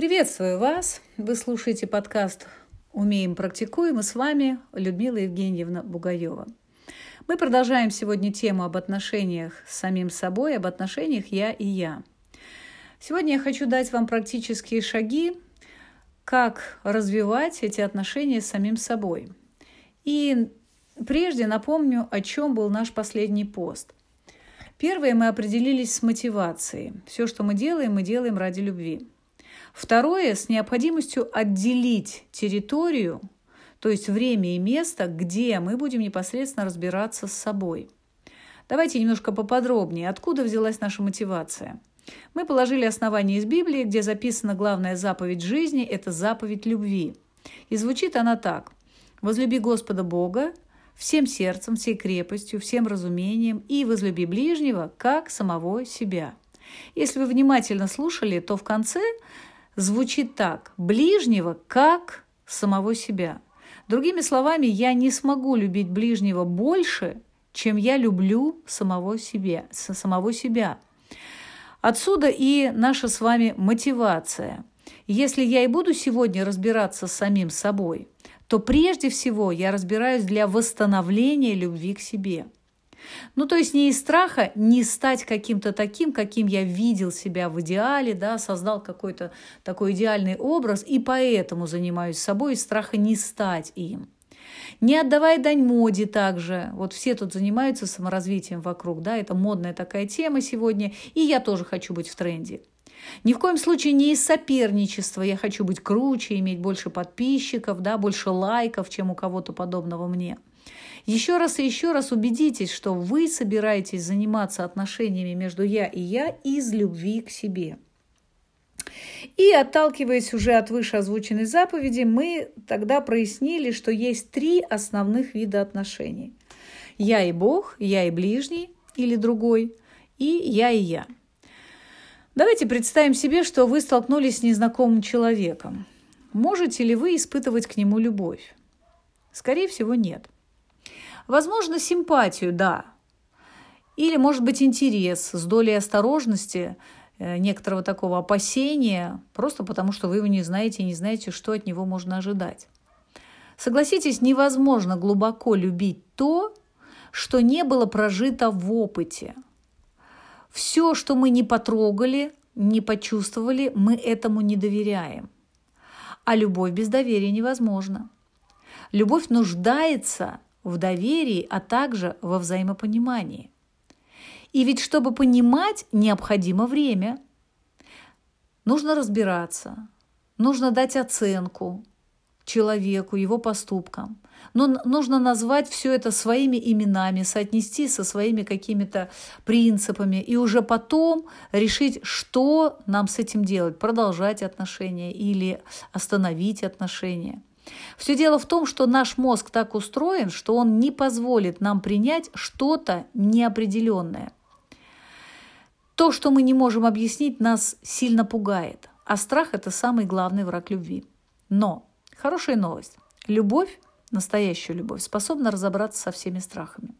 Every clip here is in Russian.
Приветствую вас! Вы слушаете подкаст «Умеем, практикуем» и с вами Людмила Евгеньевна Бугаева. Мы продолжаем сегодня тему об отношениях с самим собой, об отношениях «я» и «я». Сегодня я хочу дать вам практические шаги, как развивать эти отношения с самим собой. И прежде напомню, о чем был наш последний пост. Первое, мы определились с мотивацией. Все, что мы делаем, мы делаем ради любви. Второе, с необходимостью отделить территорию, то есть время и место, где мы будем непосредственно разбираться с собой. Давайте немножко поподробнее, откуда взялась наша мотивация. Мы положили основание из Библии, где записана главная заповедь жизни – это заповедь любви. И звучит она так. «Возлюби Господа Бога всем сердцем, всей крепостью, всем разумением и возлюби ближнего, как самого себя». Если вы внимательно слушали, то в конце звучит так. Ближнего как самого себя. Другими словами, я не смогу любить ближнего больше, чем я люблю самого себя, самого себя. Отсюда и наша с вами мотивация. Если я и буду сегодня разбираться с самим собой, то прежде всего я разбираюсь для восстановления любви к себе – ну, то есть не из страха не стать каким-то таким, каким я видел себя в идеале, да, создал какой-то такой идеальный образ, и поэтому занимаюсь собой, из страха не стать им. Не отдавая дань моде также. Вот все тут занимаются саморазвитием вокруг, да, это модная такая тема сегодня, и я тоже хочу быть в тренде. Ни в коем случае не из соперничества. Я хочу быть круче, иметь больше подписчиков, да, больше лайков, чем у кого-то подобного мне – еще раз и еще раз убедитесь, что вы собираетесь заниматься отношениями между я и я из любви к себе. И отталкиваясь уже от вышеозвученной заповеди, мы тогда прояснили, что есть три основных вида отношений. Я и Бог, я и ближний или другой, и я и я. Давайте представим себе, что вы столкнулись с незнакомым человеком. Можете ли вы испытывать к нему любовь? Скорее всего, нет – Возможно, симпатию, да. Или, может быть, интерес с долей осторожности, э, некоторого такого опасения, просто потому что вы его не знаете и не знаете, что от него можно ожидать. Согласитесь, невозможно глубоко любить то, что не было прожито в опыте. Все, что мы не потрогали, не почувствовали, мы этому не доверяем. А любовь без доверия невозможна. Любовь нуждается в доверии, а также во взаимопонимании. И ведь чтобы понимать, необходимо время. Нужно разбираться, нужно дать оценку человеку, его поступкам. Но нужно назвать все это своими именами, соотнести со своими какими-то принципами и уже потом решить, что нам с этим делать, продолжать отношения или остановить отношения – все дело в том, что наш мозг так устроен, что он не позволит нам принять что-то неопределенное. То, что мы не можем объяснить, нас сильно пугает, а страх – это самый главный враг любви. Но хорошая новость. Любовь, настоящая любовь, способна разобраться со всеми страхами.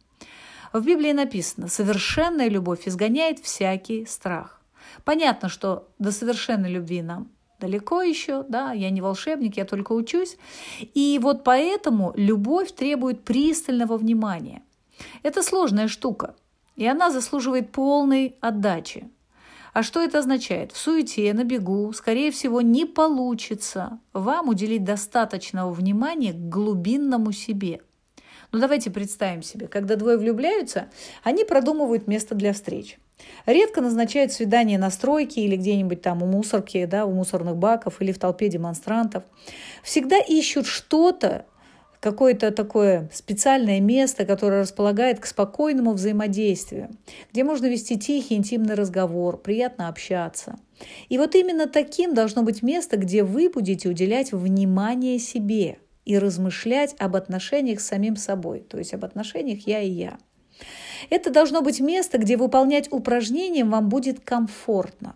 В Библии написано, совершенная любовь изгоняет всякий страх. Понятно, что до совершенной любви нам далеко еще, да, я не волшебник, я только учусь. И вот поэтому любовь требует пристального внимания. Это сложная штука, и она заслуживает полной отдачи. А что это означает? В суете, на бегу, скорее всего, не получится вам уделить достаточного внимания к глубинному себе. Ну давайте представим себе, когда двое влюбляются, они продумывают место для встреч. Редко назначают свидание на стройке или где-нибудь там у мусорки, да, у мусорных баков или в толпе демонстрантов. Всегда ищут что-то, какое-то такое специальное место, которое располагает к спокойному взаимодействию, где можно вести тихий интимный разговор, приятно общаться. И вот именно таким должно быть место, где вы будете уделять внимание себе и размышлять об отношениях с самим собой, то есть об отношениях я и я. Это должно быть место, где выполнять упражнения вам будет комфортно,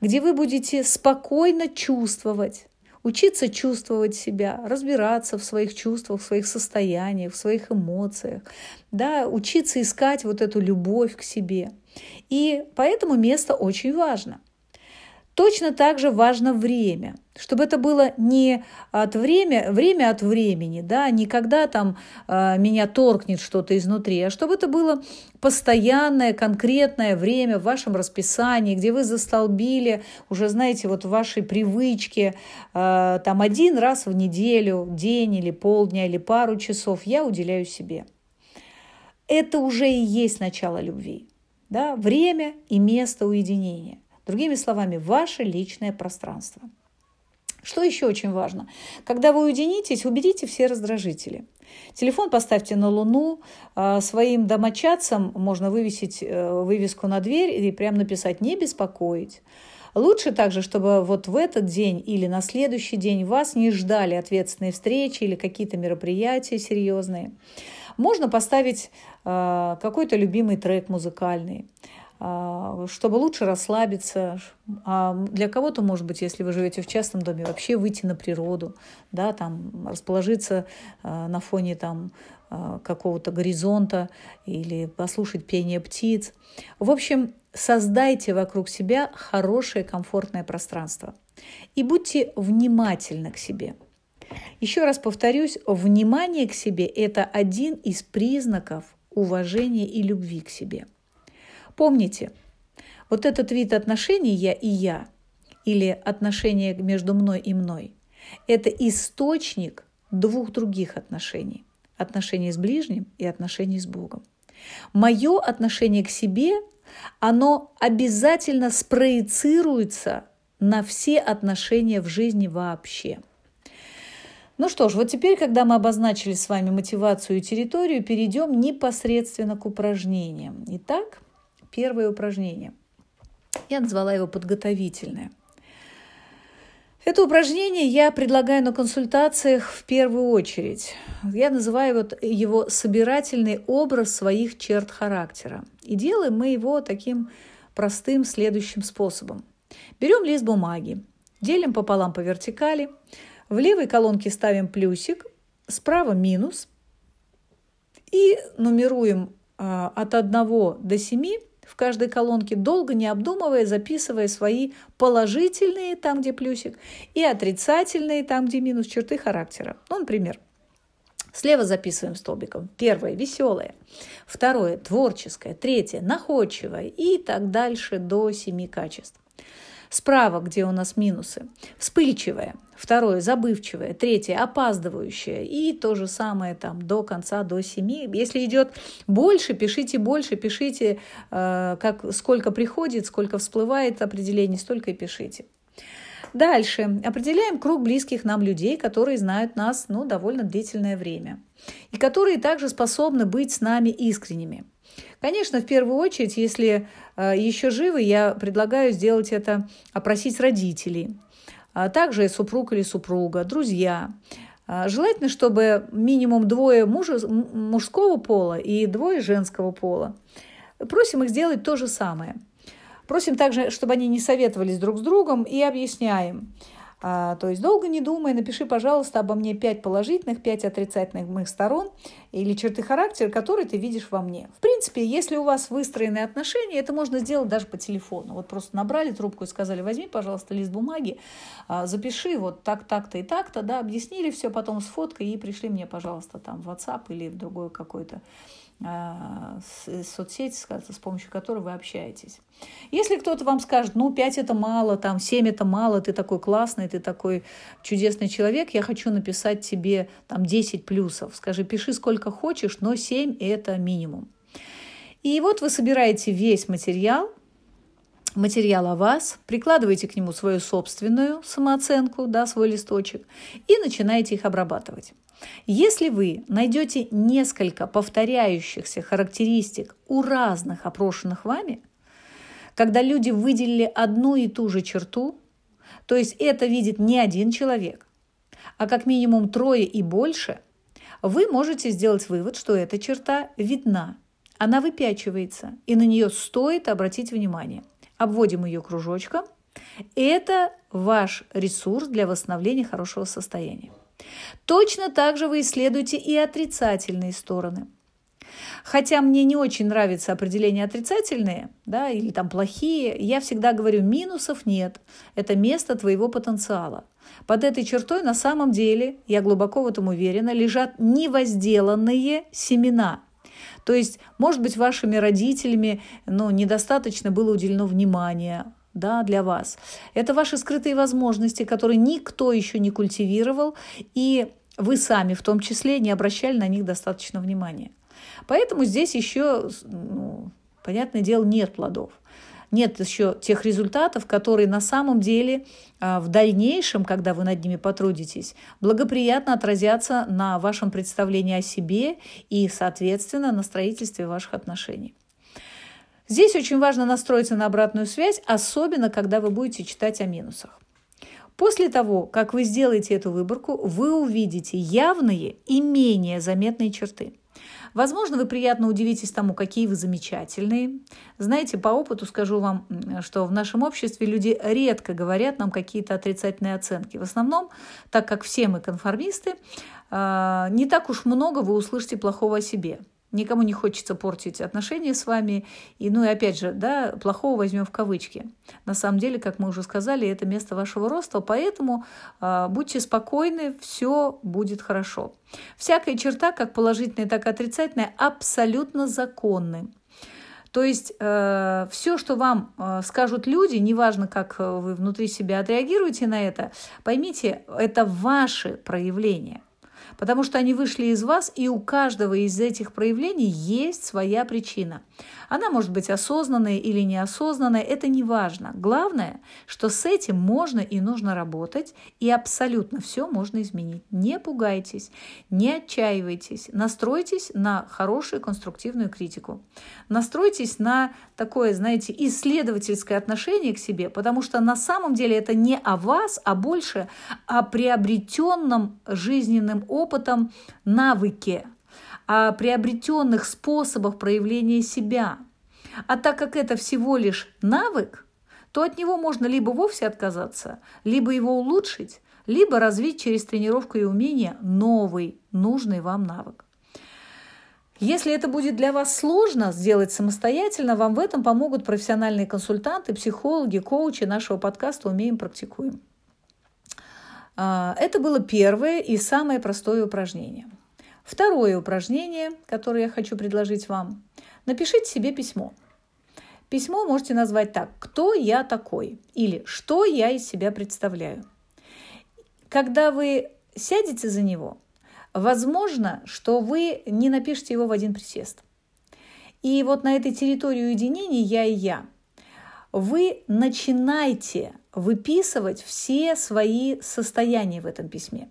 где вы будете спокойно чувствовать, учиться чувствовать себя, разбираться в своих чувствах, в своих состояниях, в своих эмоциях, да, учиться искать вот эту любовь к себе. И поэтому место очень важно. Точно так же важно время, чтобы это было не от время, время от времени, да, не когда там э, меня торкнет что-то изнутри, а чтобы это было постоянное, конкретное время в вашем расписании, где вы застолбили, уже знаете, вот вашей привычке, э, там один раз в неделю, день или полдня или пару часов я уделяю себе. Это уже и есть начало любви, да, время и место уединения. Другими словами, ваше личное пространство. Что еще очень важно? Когда вы уединитесь, уберите все раздражители. Телефон поставьте на луну, а, своим домочадцам можно вывесить э, вывеску на дверь и прям написать «не беспокоить». Лучше также, чтобы вот в этот день или на следующий день вас не ждали ответственные встречи или какие-то мероприятия серьезные. Можно поставить а, какой-то любимый трек музыкальный. А, чтобы лучше расслабиться. А для кого-то, может быть, если вы живете в частном доме, вообще выйти на природу, да, там, расположиться а, на фоне там, а, какого-то горизонта или послушать пение птиц. В общем, создайте вокруг себя хорошее, комфортное пространство. И будьте внимательны к себе. Еще раз повторюсь, внимание к себе – это один из признаков уважения и любви к себе – Помните, вот этот вид отношений «я» и «я» или отношения между мной и мной – это источник двух других отношений – отношений с ближним и отношений с Богом. Мое отношение к себе, оно обязательно спроецируется на все отношения в жизни вообще. Ну что ж, вот теперь, когда мы обозначили с вами мотивацию и территорию, перейдем непосредственно к упражнениям. Итак, Первое упражнение. Я назвала его подготовительное. Это упражнение я предлагаю на консультациях в первую очередь. Я называю вот его собирательный образ своих черт характера. И делаем мы его таким простым следующим способом. Берем лист бумаги, делим пополам по вертикали, в левой колонке ставим плюсик, справа минус и нумеруем а, от 1 до 7 в каждой колонке, долго не обдумывая, записывая свои положительные, там, где плюсик, и отрицательные, там, где минус, черты характера. Ну, например, Слева записываем столбиком. Первое – веселое. Второе – творческое. Третье – находчивое. И так дальше до семи качеств. Справа, где у нас минусы, вспыльчивая. Второе – забывчивое. Третье – опаздывающее. И то же самое там до конца, до семи. Если идет больше, пишите больше, пишите, э, как, сколько приходит, сколько всплывает определений, столько и пишите. Дальше. Определяем круг близких нам людей, которые знают нас ну, довольно длительное время. И которые также способны быть с нами искренними. Конечно, в первую очередь, если э, еще живы, я предлагаю сделать это, опросить родителей, а также супруг или супруга, друзья. А, желательно, чтобы минимум двое мужа, мужского пола и двое женского пола. Просим их сделать то же самое. Просим также, чтобы они не советовались друг с другом и объясняем – а, то есть долго не думай, напиши, пожалуйста, обо мне пять положительных, пять отрицательных моих сторон или черты характера, которые ты видишь во мне. В принципе, если у вас выстроены отношения, это можно сделать даже по телефону. Вот просто набрали трубку и сказали, возьми, пожалуйста, лист бумаги, а, запиши вот так, так-то и так-то, да, объяснили все, потом с фоткой и пришли мне, пожалуйста, там в WhatsApp или в другой какой-то а, соцсети, с помощью которой вы общаетесь. Если кто-то вам скажет, ну, 5 это мало, там, 7 это мало, ты такой классный, ты такой чудесный человек, я хочу написать тебе там 10 плюсов. Скажи, пиши сколько хочешь, но 7 это минимум. И вот вы собираете весь материал, материал о вас, прикладываете к нему свою собственную самооценку, да, свой листочек, и начинаете их обрабатывать. Если вы найдете несколько повторяющихся характеристик у разных опрошенных вами, когда люди выделили одну и ту же черту, то есть это видит не один человек, а как минимум трое и больше, вы можете сделать вывод, что эта черта видна, она выпячивается, и на нее стоит обратить внимание. Обводим ее кружочком. Это ваш ресурс для восстановления хорошего состояния. Точно так же вы исследуете и отрицательные стороны. Хотя мне не очень нравится определение отрицательные, да, или там плохие, я всегда говорю, минусов нет. Это место твоего потенциала. Под этой чертой на самом деле, я глубоко в этом уверена, лежат невозделанные семена. То есть, может быть, вашими родителями ну, недостаточно было уделено внимания да, для вас. Это ваши скрытые возможности, которые никто еще не культивировал, и вы сами в том числе не обращали на них достаточно внимания. Поэтому здесь еще, ну, понятное дело, нет плодов. Нет еще тех результатов, которые на самом деле а, в дальнейшем, когда вы над ними потрудитесь, благоприятно отразятся на вашем представлении о себе и, соответственно, на строительстве ваших отношений. Здесь очень важно настроиться на обратную связь, особенно когда вы будете читать о минусах. После того, как вы сделаете эту выборку, вы увидите явные и менее заметные черты – Возможно, вы приятно удивитесь тому, какие вы замечательные. Знаете, по опыту скажу вам, что в нашем обществе люди редко говорят нам какие-то отрицательные оценки. В основном, так как все мы конформисты, а, не так уж много вы услышите плохого о себе. Никому не хочется портить отношения с вами. И, ну и опять же, да, плохого возьмем в кавычки. На самом деле, как мы уже сказали, это место вашего роста, поэтому э, будьте спокойны, все будет хорошо. Всякая черта, как положительная, так и отрицательная, абсолютно законны. То есть э, все, что вам э, скажут люди, неважно, как вы внутри себя отреагируете на это, поймите, это ваши проявления потому что они вышли из вас, и у каждого из этих проявлений есть своя причина. Она может быть осознанная или неосознанная, это не важно. Главное, что с этим можно и нужно работать, и абсолютно все можно изменить. Не пугайтесь, не отчаивайтесь, настройтесь на хорошую конструктивную критику. Настройтесь на такое, знаете, исследовательское отношение к себе, потому что на самом деле это не о вас, а больше о приобретенном жизненным опытом навыке, о приобретенных способах проявления себя. А так как это всего лишь навык, то от него можно либо вовсе отказаться, либо его улучшить, либо развить через тренировку и умение новый, нужный вам навык. Если это будет для вас сложно сделать самостоятельно, вам в этом помогут профессиональные консультанты, психологи, коучи нашего подкаста «Умеем, практикуем». А, это было первое и самое простое упражнение. Второе упражнение, которое я хочу предложить вам. Напишите себе письмо. Письмо можете назвать так «Кто я такой?» или «Что я из себя представляю?». Когда вы сядете за него, возможно, что вы не напишете его в один присест. И вот на этой территории уединения «я» и «я» вы начинаете выписывать все свои состояния в этом письме.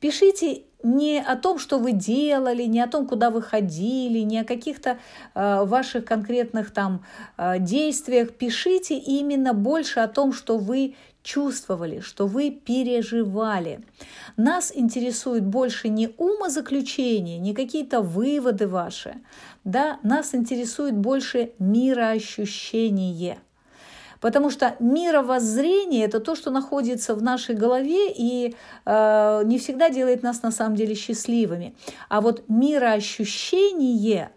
Пишите не о том, что вы делали, не о том, куда вы ходили, не о каких-то э, ваших конкретных там э, действиях. Пишите именно больше о том, что вы чувствовали, что вы переживали. Нас интересует больше не умозаключения, не какие-то выводы ваши. Да? Нас интересует больше мироощущение – Потому что мировоззрение – это то, что находится в нашей голове и э, не всегда делает нас на самом деле счастливыми. А вот мироощущение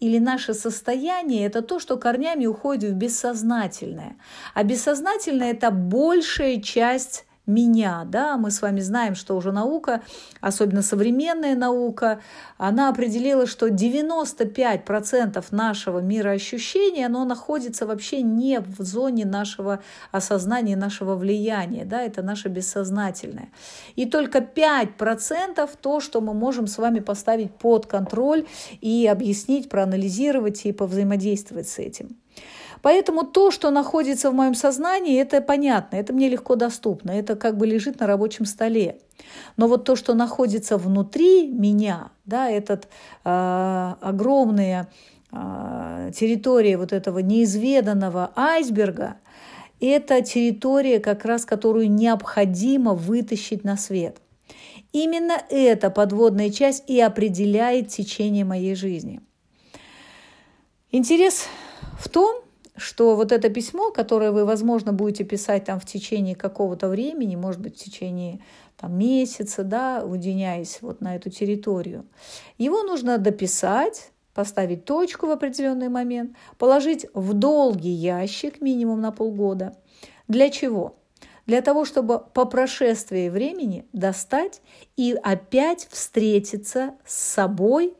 или наше состояние – это то, что корнями уходит в бессознательное. А бессознательное – это большая часть меня. Да? Мы с вами знаем, что уже наука, особенно современная наука, она определила, что 95% нашего мироощущения, оно находится вообще не в зоне нашего осознания, нашего влияния. Да? Это наше бессознательное. И только 5% то, что мы можем с вами поставить под контроль и объяснить, проанализировать и повзаимодействовать с этим. Поэтому то, что находится в моем сознании, это понятно, это мне легко доступно, это как бы лежит на рабочем столе. Но вот то, что находится внутри меня, да, этот э, огромная э, территория вот этого неизведанного айсберга, это территория, как раз которую необходимо вытащить на свет. Именно эта подводная часть и определяет течение моей жизни. Интерес в том, что вот это письмо, которое вы, возможно, будете писать там в течение какого-то времени, может быть, в течение там, месяца, да, уединяясь вот на эту территорию, его нужно дописать, поставить точку в определенный момент, положить в долгий ящик минимум на полгода. Для чего? Для того, чтобы по прошествии времени достать и опять встретиться с собой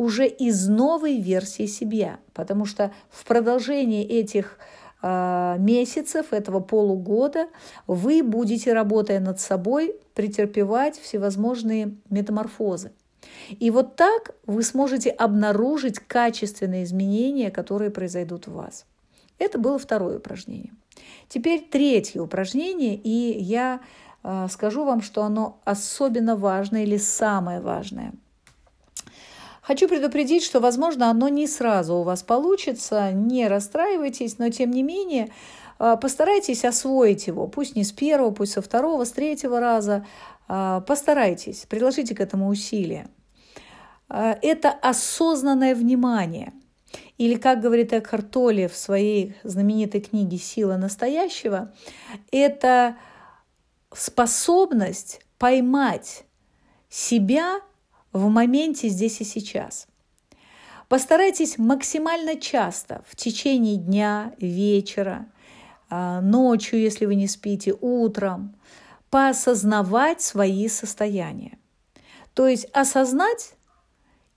уже из новой версии себя. Потому что в продолжении этих э, месяцев, этого полугода, вы будете, работая над собой, претерпевать всевозможные метаморфозы. И вот так вы сможете обнаружить качественные изменения, которые произойдут в вас. Это было второе упражнение. Теперь третье упражнение, и я э, скажу вам, что оно особенно важное или самое важное. Хочу предупредить, что, возможно, оно не сразу у вас получится, не расстраивайтесь, но тем не менее э, постарайтесь освоить его, пусть не с первого, пусть со второго, с третьего раза, э, постарайтесь, приложите к этому усилия. Э, это осознанное внимание. Или, как говорит Экхарт Толли в своей знаменитой книге «Сила настоящего», это способность поймать себя в моменте здесь и сейчас. Постарайтесь максимально часто в течение дня, вечера, э, ночью, если вы не спите, утром, поосознавать свои состояния. То есть осознать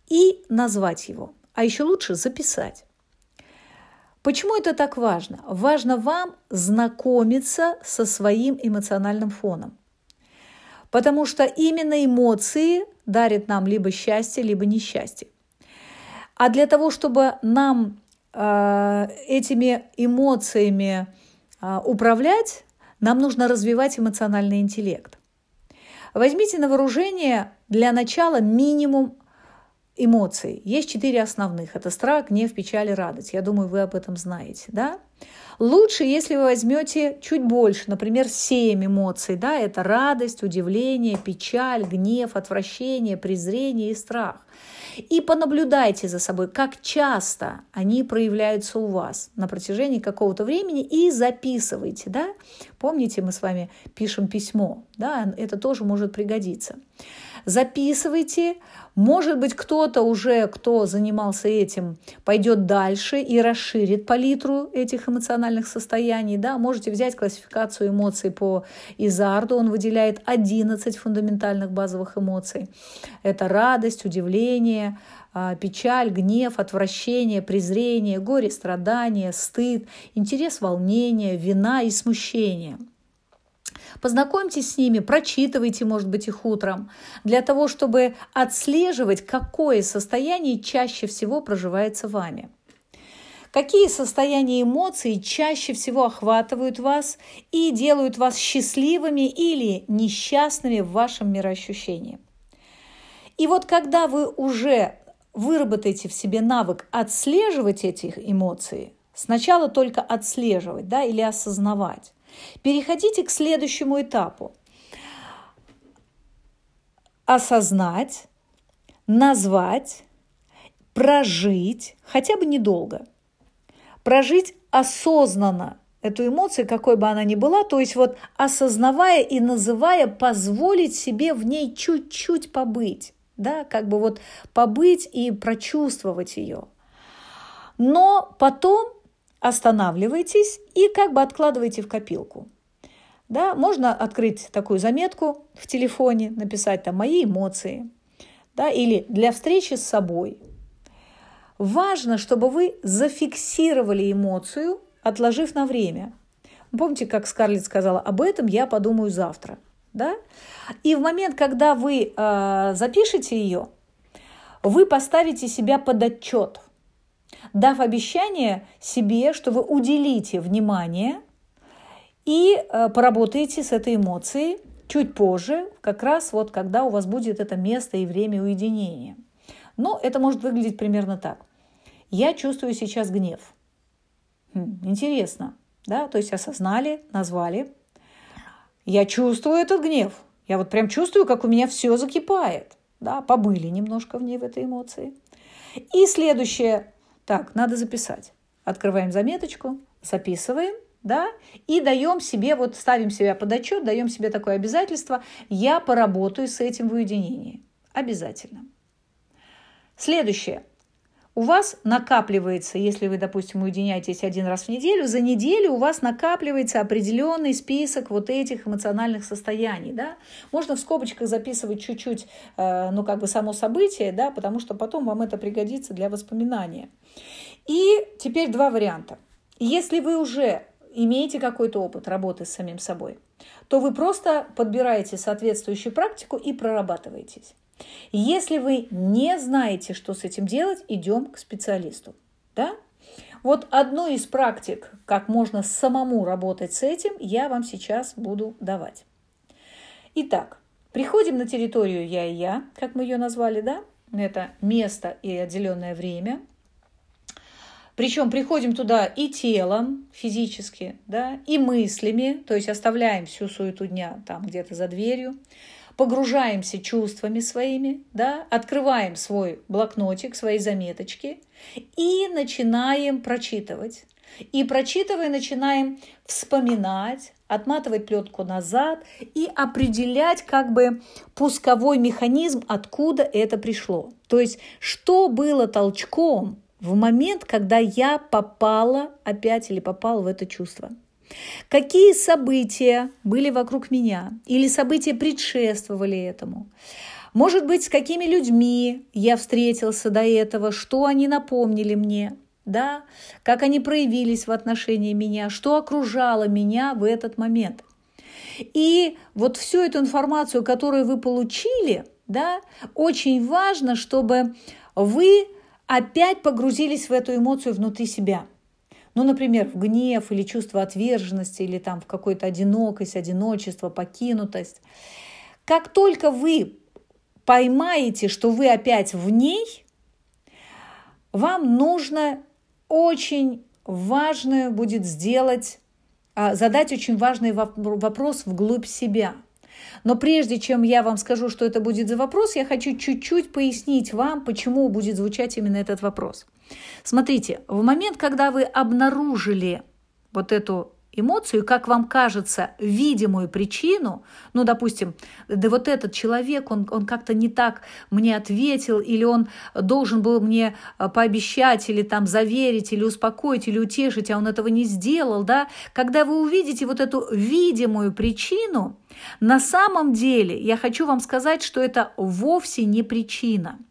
и назвать его, а еще лучше записать. Почему это так важно? Важно вам знакомиться со своим эмоциональным фоном. Потому что именно эмоции дарят нам либо счастье, либо несчастье. А для того, чтобы нам э, этими эмоциями э, управлять, нам нужно развивать эмоциональный интеллект. Возьмите на вооружение для начала минимум эмоций. Есть четыре основных. Это страх, гнев, печаль и радость. Я думаю, вы об этом знаете. Да? Лучше, если вы возьмете чуть больше, например, семь эмоций. Да? Это радость, удивление, печаль, гнев, отвращение, презрение и страх. И понаблюдайте за собой, как часто они проявляются у вас на протяжении какого-то времени и записывайте. Да? Помните, мы с вами пишем письмо. Да? Это тоже может пригодиться записывайте. Может быть, кто-то уже, кто занимался этим, пойдет дальше и расширит палитру этих эмоциональных состояний. Да? Можете взять классификацию эмоций по Изарду. Он выделяет 11 фундаментальных базовых эмоций. Это радость, удивление, а, печаль, гнев, отвращение, презрение, горе, страдание, стыд, интерес, волнение, вина и смущение – Познакомьтесь с ними, прочитывайте, может быть, их утром, для того, чтобы отслеживать, какое состояние чаще всего проживается вами. Какие состояния эмоций чаще всего охватывают вас и делают вас счастливыми или несчастными в вашем мироощущении? И вот когда вы уже выработаете в себе навык отслеживать эти эмоции, сначала только отслеживать да, или осознавать, Переходите к следующему этапу. Осознать, назвать, прожить, хотя бы недолго. Прожить осознанно эту эмоцию, какой бы она ни была, то есть вот осознавая и называя, позволить себе в ней чуть-чуть побыть, да, как бы вот побыть и прочувствовать ее. Но потом останавливаетесь и как бы откладываете в копилку. Да, можно открыть такую заметку в телефоне, написать там «мои эмоции», да, или «для встречи с собой». Важно, чтобы вы зафиксировали эмоцию, отложив на время. Помните, как Скарлетт сказала, об этом я подумаю завтра. Да? И в момент, когда вы э, запишете ее, вы поставите себя под отчет – дав обещание себе, что вы уделите внимание и э, поработаете с этой эмоцией чуть позже, как раз вот когда у вас будет это место и время уединения. Но это может выглядеть примерно так. Я чувствую сейчас гнев. Хм, интересно, да? То есть осознали, назвали. Я чувствую этот гнев. Я вот прям чувствую, как у меня все закипает. Да, побыли немножко в ней в этой эмоции. И следующее так, надо записать. Открываем заметочку, записываем, да, и даем себе, вот ставим себя под отчет, даем себе такое обязательство, я поработаю с этим в уединении. Обязательно. Следующее. У вас накапливается, если вы, допустим, уединяетесь один раз в неделю, за неделю у вас накапливается определенный список вот этих эмоциональных состояний. Да? Можно в скобочках записывать чуть-чуть, э, ну, как бы само событие, да, потому что потом вам это пригодится для воспоминания. И теперь два варианта. Если вы уже имеете какой-то опыт работы с самим собой, то вы просто подбираете соответствующую практику и прорабатываетесь. Если вы не знаете, что с этим делать, идем к специалисту. Да? Вот одну из практик, как можно самому работать с этим, я вам сейчас буду давать. Итак, приходим на территорию «я и я», как мы ее назвали, да? Это место и отделенное время. Причем приходим туда и телом физически, да, и мыслями, то есть оставляем всю суету дня там где-то за дверью погружаемся чувствами своими, да, открываем свой блокнотик, свои заметочки и начинаем прочитывать. И прочитывая, начинаем вспоминать, отматывать плетку назад и определять как бы пусковой механизм, откуда это пришло. То есть, что было толчком в момент, когда я попала опять или попала в это чувство – Какие события были вокруг меня? Или события предшествовали этому? Может быть, с какими людьми я встретился до этого, что они напомнили мне, да, как они проявились в отношении меня, что окружало меня в этот момент. И вот всю эту информацию, которую вы получили, да, очень важно, чтобы вы опять погрузились в эту эмоцию внутри себя – ну, например, в гнев или чувство отверженности, или там в какую-то одинокость, одиночество, покинутость. Как только вы поймаете, что вы опять в ней, вам нужно очень важную будет сделать, а, задать очень важный вопрос вглубь себя. Но прежде чем я вам скажу, что это будет за вопрос, я хочу чуть-чуть пояснить вам, почему будет звучать именно этот вопрос. Смотрите, в момент, когда вы обнаружили вот эту эмоцию, как вам кажется, видимую причину, ну, допустим, да вот этот человек, он, он как-то не так мне ответил, или он должен был мне э, пообещать, или там заверить, или успокоить, или утешить, а он этого не сделал, да, когда вы увидите вот эту видимую причину, на самом деле я хочу вам сказать, что это вовсе не причина –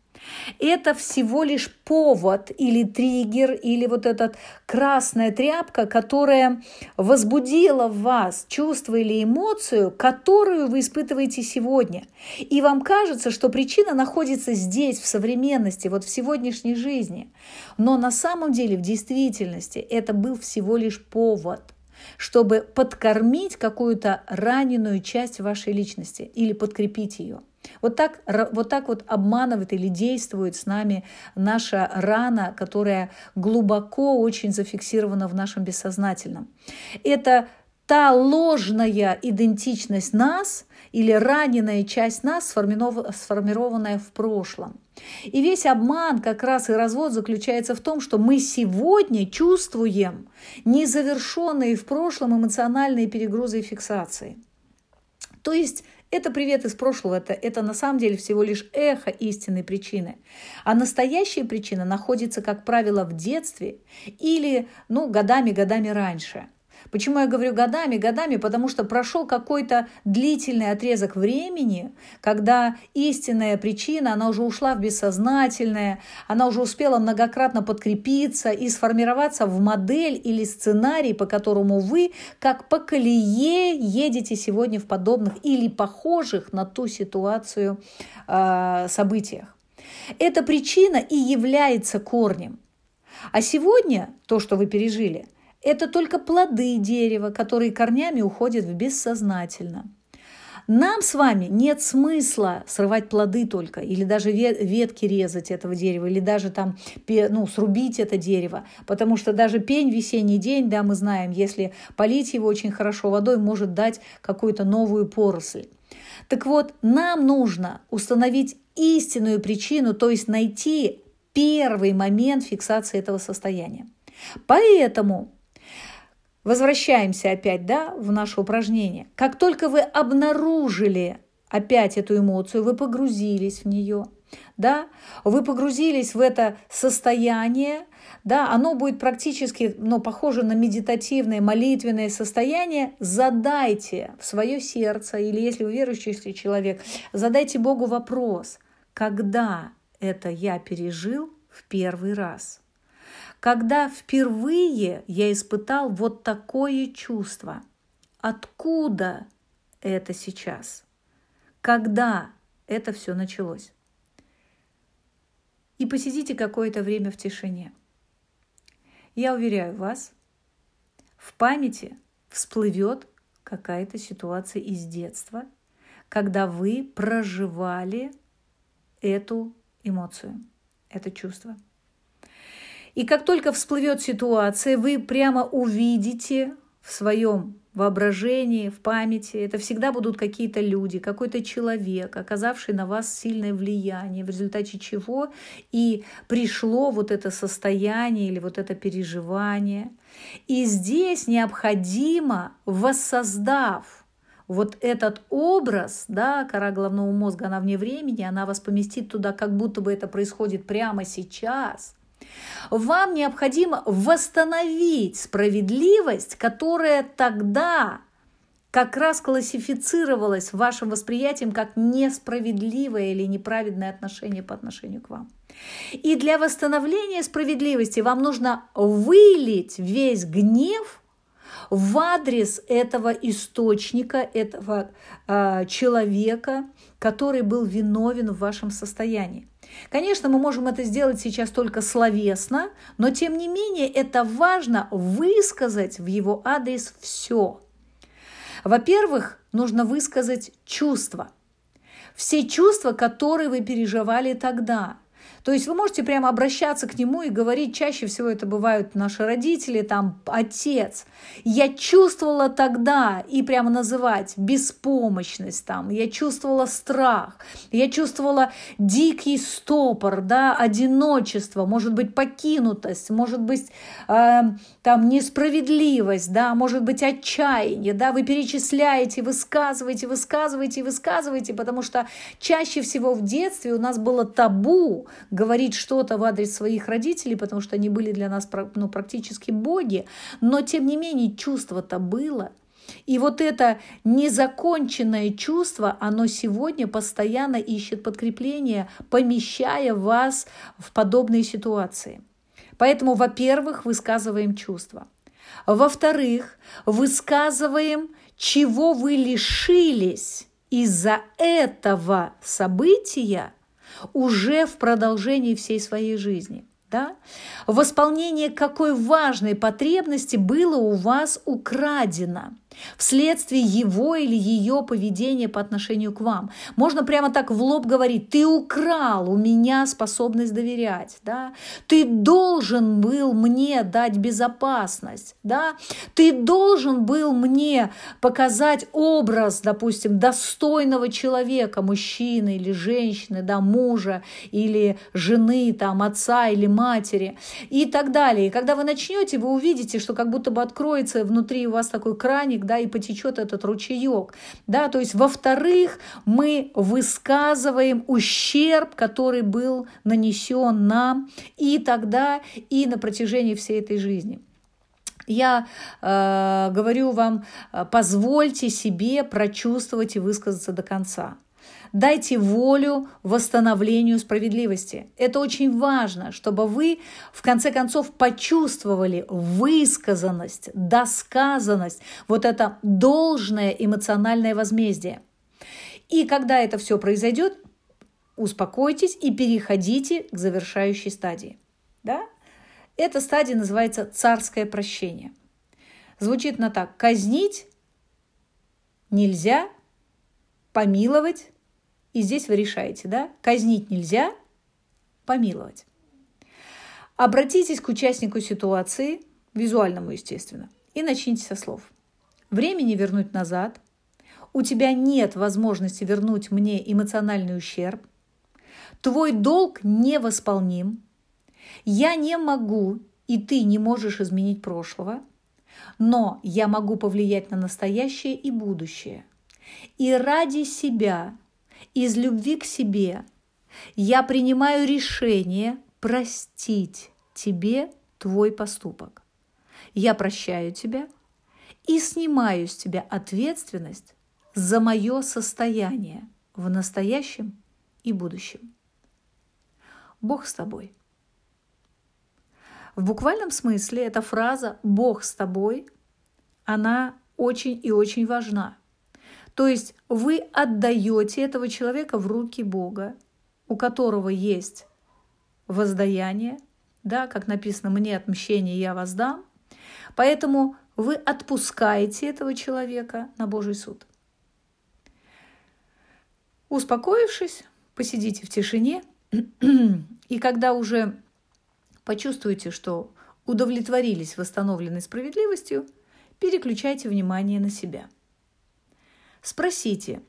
это всего лишь повод или триггер, или вот эта красная тряпка, которая возбудила в вас чувство или эмоцию, которую вы испытываете сегодня. И вам кажется, что причина находится здесь, в современности, вот в сегодняшней жизни. Но на самом деле, в действительности, это был всего лишь повод – чтобы подкормить какую-то раненую часть вашей личности или подкрепить ее. Вот так, вот так вот обманывает или действует с нами наша рана, которая глубоко очень зафиксирована в нашем бессознательном. Это та ложная идентичность нас или раненая часть нас, сформированная в прошлом. И весь обман, как раз и развод заключается в том, что мы сегодня чувствуем незавершенные в прошлом эмоциональные перегрузы и фиксации. То есть это привет из прошлого, это, это на самом деле всего лишь эхо истинной причины. А настоящая причина находится, как правило, в детстве или ну, годами-годами раньше – Почему я говорю годами? Годами, потому что прошел какой-то длительный отрезок времени, когда истинная причина, она уже ушла в бессознательное, она уже успела многократно подкрепиться и сформироваться в модель или сценарий, по которому вы, как по колее, едете сегодня в подобных или похожих на ту ситуацию э, событиях. Эта причина и является корнем. А сегодня то, что вы пережили – это только плоды дерева, которые корнями уходят в бессознательно. Нам с вами нет смысла срывать плоды только, или даже ветки резать этого дерева, или даже там ну, срубить это дерево, потому что даже пень весенний день, да, мы знаем, если полить его очень хорошо водой, может дать какую-то новую поросль. Так вот, нам нужно установить истинную причину, то есть найти первый момент фиксации этого состояния. Поэтому Возвращаемся опять да, в наше упражнение. Как только вы обнаружили опять эту эмоцию, вы погрузились в нее, да, вы погрузились в это состояние, да, оно будет практически, ну, похоже на медитативное, молитвенное состояние, задайте в свое сердце, или если вы верующий человек, задайте Богу вопрос, когда это я пережил в первый раз? Когда впервые я испытал вот такое чувство? Откуда это сейчас? Когда это все началось? И посидите какое-то время в тишине. Я уверяю вас, в памяти всплывет какая-то ситуация из детства, когда вы проживали эту эмоцию, это чувство. И как только всплывет ситуация, вы прямо увидите в своем воображении, в памяти. Это всегда будут какие-то люди, какой-то человек, оказавший на вас сильное влияние, в результате чего и пришло вот это состояние или вот это переживание. И здесь необходимо, воссоздав вот этот образ, да, кора головного мозга, она вне времени, она вас поместит туда, как будто бы это происходит прямо сейчас – вам необходимо восстановить справедливость, которая тогда как раз классифицировалась вашим восприятием как несправедливое или неправедное отношение по отношению к вам. И для восстановления справедливости вам нужно вылить весь гнев в адрес этого источника, этого э, человека, который был виновен в вашем состоянии. Конечно, мы можем это сделать сейчас только словесно, но тем не менее это важно высказать в его адрес все. Во-первых, нужно высказать чувства. Все чувства, которые вы переживали тогда. То есть вы можете прямо обращаться к нему и говорить, чаще всего это бывают наши родители, там, отец. Я чувствовала тогда, и прямо называть беспомощность там, я чувствовала страх, я чувствовала дикий стопор, да, одиночество, может быть, покинутость, может быть, э, там, несправедливость, да, может быть, отчаяние, да, вы перечисляете, высказываете, высказываете, высказываете, потому что чаще всего в детстве у нас было табу говорить что-то в адрес своих родителей, потому что они были для нас ну, практически боги, но тем не менее чувство-то было. И вот это незаконченное чувство, оно сегодня постоянно ищет подкрепление, помещая вас в подобные ситуации. Поэтому, во-первых, высказываем чувства. Во-вторых, высказываем, чего вы лишились из-за этого события, уже в продолжении всей своей жизни. Да? Восполнение какой важной потребности было у вас украдено – вследствие его или ее поведения по отношению к вам. Можно прямо так в лоб говорить, ты украл у меня способность доверять, да? ты должен был мне дать безопасность, да? ты должен был мне показать образ, допустим, достойного человека, мужчины или женщины, да, мужа или жены, там, отца или матери и так далее. И когда вы начнете, вы увидите, что как будто бы откроется внутри у вас такой краник, да, и потечет этот ручеек. Да, то есть, во-вторых, мы высказываем ущерб, который был нанесен нам и тогда, и на протяжении всей этой жизни. Я э, говорю вам, э, позвольте себе прочувствовать и высказаться до конца. Дайте волю восстановлению справедливости. Это очень важно, чтобы вы в конце концов почувствовали высказанность, досказанность, вот это должное эмоциональное возмездие. И когда это все произойдет, успокойтесь и переходите к завершающей стадии. Да? Эта стадия называется царское прощение. Звучит на так. Казнить нельзя, помиловать и здесь вы решаете, да, казнить нельзя, помиловать. Обратитесь к участнику ситуации, визуальному, естественно, и начните со слов. Времени вернуть назад. У тебя нет возможности вернуть мне эмоциональный ущерб. Твой долг невосполним. Я не могу, и ты не можешь изменить прошлого, но я могу повлиять на настоящее и будущее. И ради себя из любви к себе Я принимаю решение простить тебе твой поступок. Я прощаю тебя и снимаю с тебя ответственность за мое состояние в настоящем и будущем. Бог с тобой. В буквальном смысле эта фраза «Бог с тобой», она очень и очень важна. То есть вы отдаете этого человека в руки Бога, у которого есть воздаяние, да, как написано «мне отмщение я воздам», поэтому вы отпускаете этого человека на Божий суд. Успокоившись, посидите в тишине, и когда уже почувствуете, что удовлетворились восстановленной справедливостью, переключайте внимание на себя. Спросите,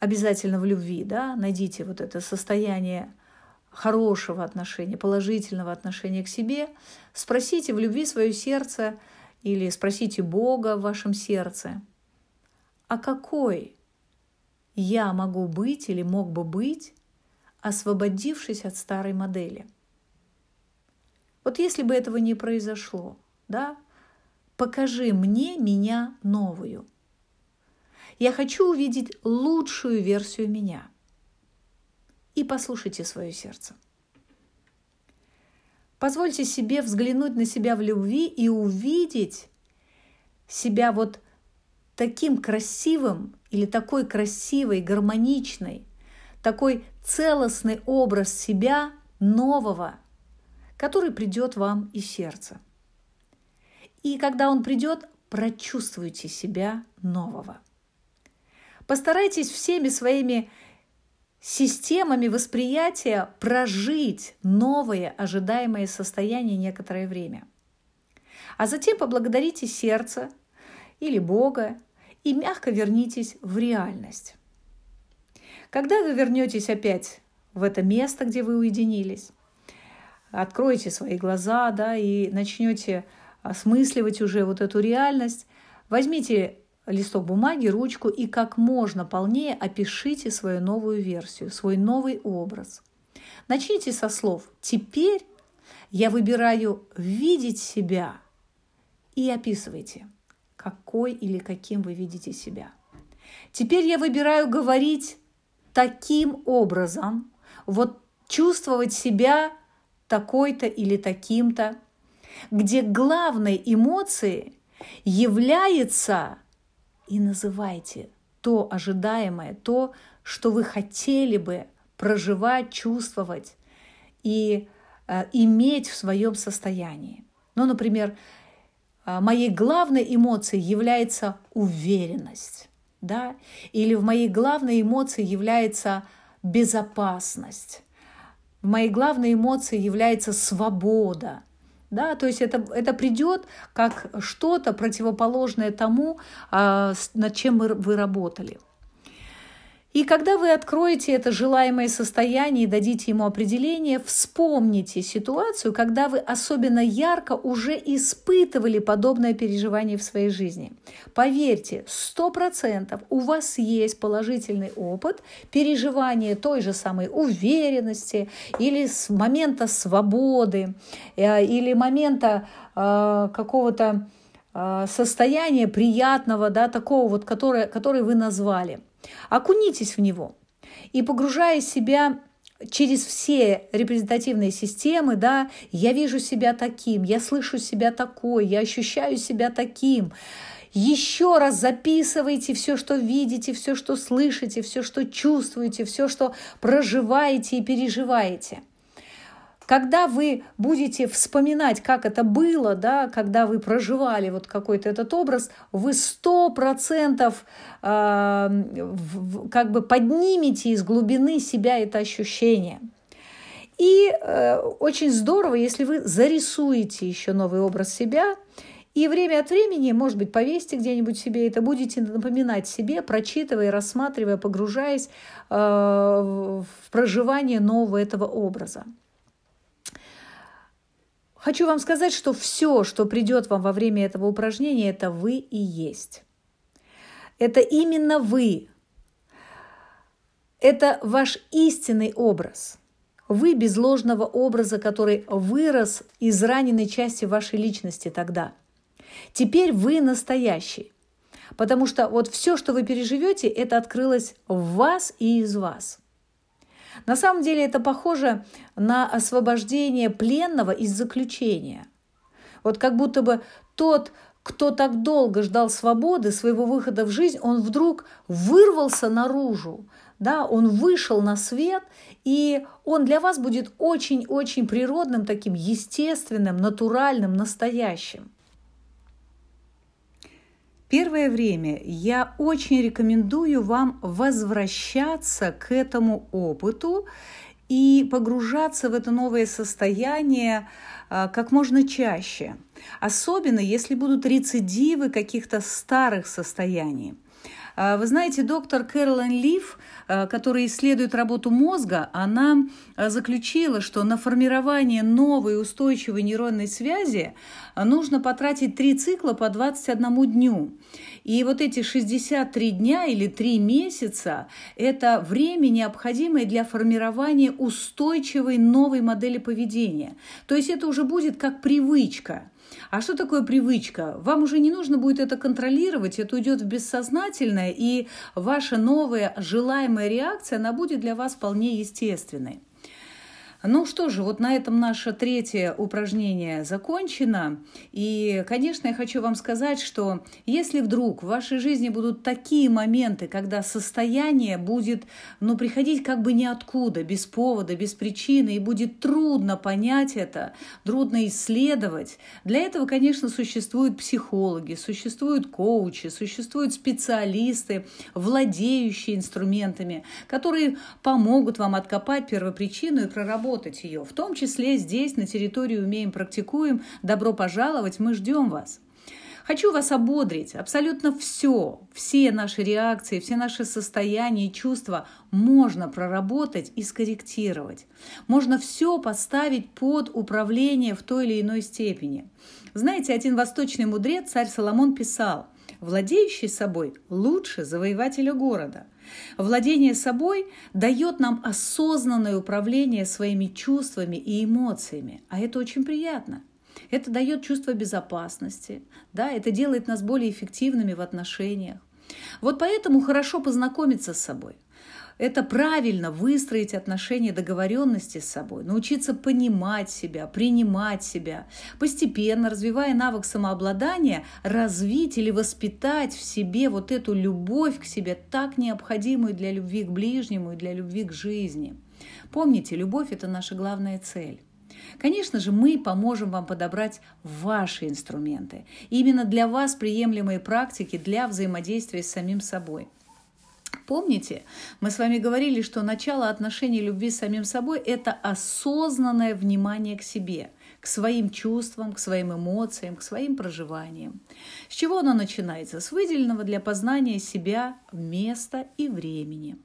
обязательно в любви, да, найдите вот это состояние хорошего отношения, положительного отношения к себе, спросите в любви свое сердце или спросите Бога в вашем сердце, а какой я могу быть или мог бы быть, освободившись от старой модели. Вот если бы этого не произошло, да, покажи мне меня новую. Я хочу увидеть лучшую версию меня. И послушайте свое сердце. Позвольте себе взглянуть на себя в любви и увидеть себя вот таким красивым или такой красивой, гармоничной, такой целостный образ себя нового, который придет вам из сердца. И когда он придет, прочувствуйте себя нового. Постарайтесь всеми своими системами восприятия прожить новое ожидаемое состояние некоторое время. А затем поблагодарите сердце или Бога и мягко вернитесь в реальность. Когда вы вернетесь опять в это место, где вы уединились, откроете свои глаза да, и начнете осмысливать уже вот эту реальность, возьмите листок бумаги, ручку и как можно полнее опишите свою новую версию, свой новый образ. Начните со слов «теперь я выбираю видеть себя» и описывайте – какой или каким вы видите себя. Теперь я выбираю говорить таким образом, вот чувствовать себя такой-то или таким-то, где главной эмоцией является и называйте то ожидаемое, то, что вы хотели бы проживать, чувствовать и э, иметь в своем состоянии. Ну, например, а, моей главной эмоцией является уверенность, да, или в моей главной эмоции является безопасность, в моей главной эмоции является свобода, да, то есть это, это придет как что-то противоположное тому, а, над чем вы работали. И когда вы откроете это желаемое состояние и дадите ему определение, вспомните ситуацию, когда вы особенно ярко уже испытывали подобное переживание в своей жизни. Поверьте, сто процентов у вас есть положительный опыт переживания той же самой уверенности или с момента свободы э, или момента э, какого-то э, состояния приятного, да, такого вот, которое, которое вы назвали – Окунитесь в него и погружая себя через все репрезентативные системы, да, я вижу себя таким, я слышу себя такой, я ощущаю себя таким. Еще раз записывайте все, что видите, все, что слышите, все, что чувствуете, все, что проживаете и переживаете – когда вы будете вспоминать, как это было, да, когда вы проживали вот какой-то этот образ, вы сто процентов э, как бы поднимете из глубины себя это ощущение. И э, очень здорово, если вы зарисуете еще новый образ себя, и время от времени, может быть, повесьте где-нибудь себе это, будете напоминать себе, прочитывая, рассматривая, погружаясь э, в проживание нового этого образа. Хочу вам сказать, что все, что придет вам во время этого упражнения, это вы и есть. Это именно вы. Это ваш истинный образ. Вы без ложного образа, который вырос из раненой части вашей личности тогда. Теперь вы настоящий. Потому что вот все, что вы переживете, это открылось в вас и из вас. На самом деле это похоже на освобождение пленного из заключения. Вот как будто бы тот, кто так долго ждал свободы, своего выхода в жизнь, он вдруг вырвался наружу, да, он вышел на свет, и он для вас будет очень-очень природным, таким естественным, натуральным, настоящим. Первое время я очень рекомендую вам возвращаться к этому опыту и погружаться в это новое состояние а, как можно чаще. Особенно, если будут рецидивы каких-то старых состояний. А, вы знаете, доктор Кэролин Лив, а, которая исследует работу мозга, она а, заключила, что на формирование новой устойчивой нейронной связи нужно потратить три цикла по 21 дню. И вот эти 63 дня или 3 месяца – это время, необходимое для формирования устойчивой новой модели поведения. То есть это уже будет как привычка – а что такое привычка? Вам уже не нужно будет это контролировать, это уйдет в бессознательное, и ваша новая желаемая реакция, она будет для вас вполне естественной. Ну что же, вот на этом наше третье упражнение закончено. И, конечно, я хочу вам сказать, что если вдруг в вашей жизни будут такие моменты, когда состояние будет ну, приходить как бы ниоткуда, без повода, без причины, и будет трудно понять это, трудно исследовать, для этого, конечно, существуют психологи, существуют коучи, существуют специалисты, владеющие инструментами, которые помогут вам откопать первопричину и проработать проработать ее. В том числе здесь, на территории «Умеем, практикуем». Добро пожаловать, мы ждем вас. Хочу вас ободрить. Абсолютно все, все наши реакции, все наши состояния и чувства можно проработать и скорректировать. Можно все поставить под управление в той или иной степени. Знаете, один восточный мудрец, царь Соломон, писал, «Владеющий собой лучше завоевателя города». Владение собой дает нам осознанное управление своими чувствами и эмоциями, а это очень приятно. Это дает чувство безопасности, да, это делает нас более эффективными в отношениях. Вот поэтому хорошо познакомиться с собой, это правильно выстроить отношения договоренности с собой, научиться понимать себя, принимать себя, постепенно, развивая навык самообладания, развить или воспитать в себе вот эту любовь к себе, так необходимую для любви к ближнему и для любви к жизни. Помните, любовь – это наша главная цель. Конечно же, мы поможем вам подобрать ваши инструменты. именно для вас приемлемые практики для взаимодействия с самим собой – Помните, мы с вами говорили, что начало отношений любви с самим собой – это осознанное внимание к себе, к своим чувствам, к своим эмоциям, к своим проживаниям. С чего оно начинается? С выделенного для познания себя места и времени.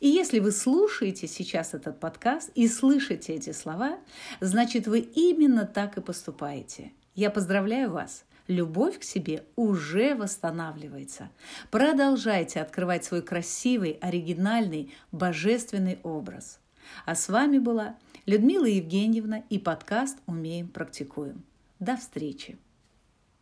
И если вы слушаете сейчас этот подкаст и слышите эти слова, значит, вы именно так и поступаете. Я поздравляю вас – любовь к себе уже восстанавливается. Продолжайте открывать свой красивый, оригинальный, божественный образ. А с вами была Людмила Евгеньевна и подкаст «Умеем, практикуем». До встречи!